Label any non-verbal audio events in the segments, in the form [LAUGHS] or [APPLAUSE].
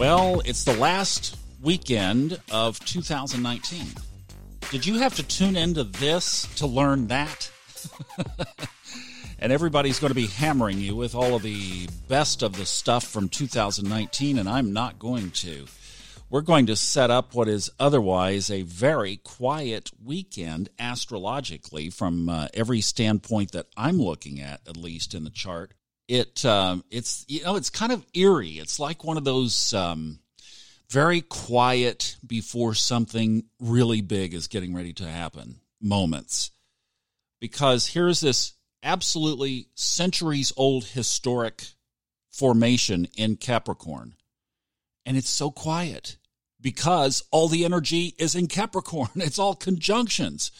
Well, it's the last weekend of 2019. Did you have to tune into this to learn that? [LAUGHS] and everybody's going to be hammering you with all of the best of the stuff from 2019, and I'm not going to. We're going to set up what is otherwise a very quiet weekend astrologically from uh, every standpoint that I'm looking at, at least in the chart it um, it's you know it's kind of eerie. It's like one of those um, very quiet before something really big is getting ready to happen moments. Because here's this absolutely centuries old historic formation in Capricorn, and it's so quiet because all the energy is in Capricorn. [LAUGHS] It's all conjunctions.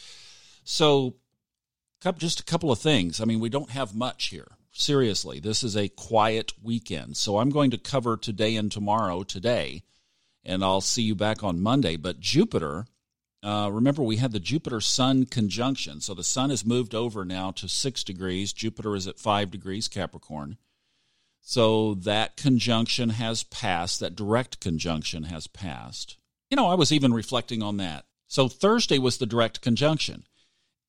So, just a couple of things. I mean, we don't have much here seriously, this is a quiet weekend. So I'm going to cover today and tomorrow today, and I'll see you back on Monday. But Jupiter, uh, remember, we had the Jupiter Sun conjunction. So the Sun has moved over now to six degrees. Jupiter is at five degrees Capricorn. So that conjunction has passed, that direct conjunction has passed. You know, I was even reflecting on that. So Thursday was the direct conjunction.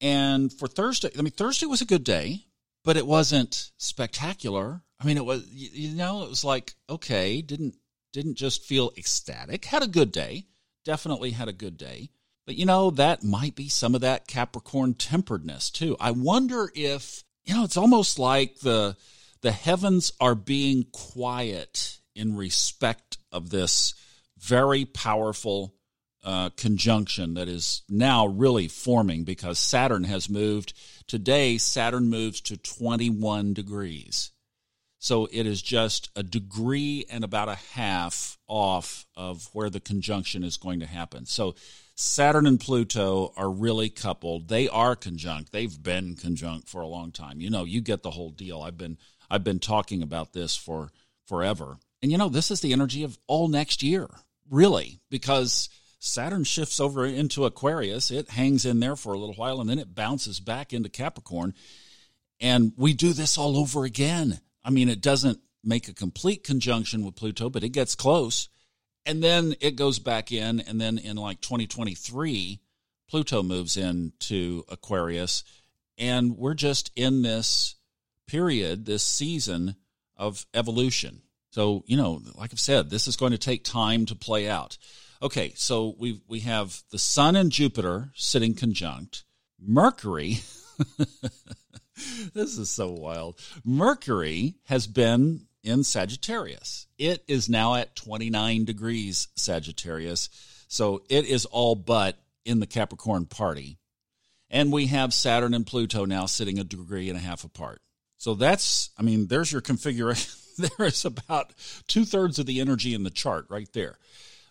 And for Thursday, I mean, Thursday was a good day but it wasn't spectacular. I mean, it was you know, it was like okay, didn't didn't just feel ecstatic. Had a good day, definitely had a good day. But you know, that might be some of that Capricorn temperedness too. I wonder if you know, it's almost like the the heavens are being quiet in respect of this very powerful uh, conjunction that is now really forming because Saturn has moved. Today, Saturn moves to 21 degrees. So it is just a degree and about a half off of where the conjunction is going to happen. So Saturn and Pluto are really coupled. They are conjunct. They've been conjunct for a long time. You know, you get the whole deal. I've been I've been talking about this for forever. And you know, this is the energy of all next year, really, because Saturn shifts over into Aquarius. It hangs in there for a little while and then it bounces back into Capricorn. And we do this all over again. I mean, it doesn't make a complete conjunction with Pluto, but it gets close. And then it goes back in. And then in like 2023, Pluto moves into Aquarius. And we're just in this period, this season of evolution. So, you know, like I've said, this is going to take time to play out. Okay, so we we have the Sun and Jupiter sitting conjunct. Mercury, [LAUGHS] this is so wild. Mercury has been in Sagittarius. It is now at 29 degrees Sagittarius. So it is all but in the Capricorn party. And we have Saturn and Pluto now sitting a degree and a half apart. So that's, I mean, there's your configuration. [LAUGHS] there is about two thirds of the energy in the chart right there.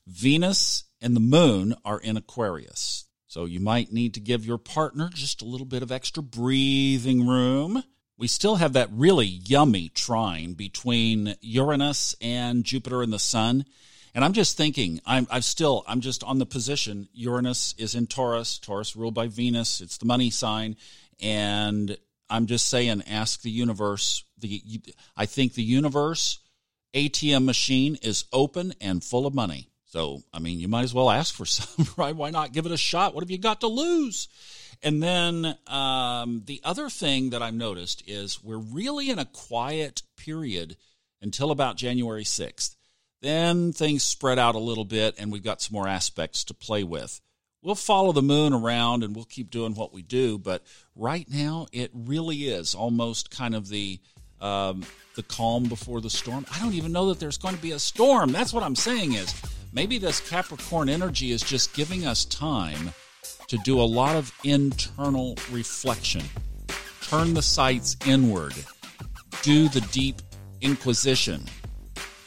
Venus and the moon are in Aquarius. So you might need to give your partner just a little bit of extra breathing room. We still have that really yummy trine between Uranus and Jupiter and the Sun. And I'm just thinking, I'm, I'm still, I'm just on the position. Uranus is in Taurus, Taurus ruled by Venus. It's the money sign. And I'm just saying, ask the universe. The, I think the universe ATM machine is open and full of money. So, I mean, you might as well ask for [LAUGHS] some, right? Why not give it a shot? What have you got to lose? And then um, the other thing that I've noticed is we're really in a quiet period until about January 6th. Then things spread out a little bit, and we've got some more aspects to play with. We'll follow the moon around and we'll keep doing what we do, but right now it really is almost kind of the um, the calm before the storm. I don't even know that there's going to be a storm. That's what I'm saying is maybe this Capricorn energy is just giving us time to do a lot of internal reflection. Turn the sights inward. Do the deep inquisition.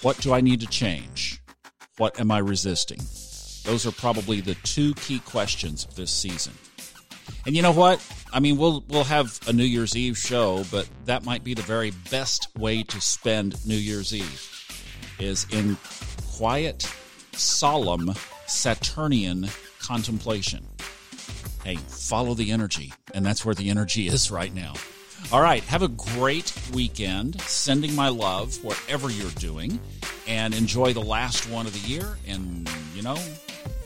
What do I need to change? What am I resisting? Those are probably the two key questions of this season. And you know what? I mean, we'll we'll have a New Year's Eve show, but that might be the very best way to spend New Year's Eve is in quiet solemn Saturnian contemplation. Hey, follow the energy, and that's where the energy is right now. All right, have a great weekend. Sending my love wherever you're doing. and enjoy the last one of the year. And, you know,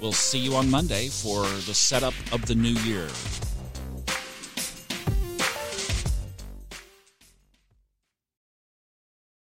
we'll see you on Monday for the setup of the new year.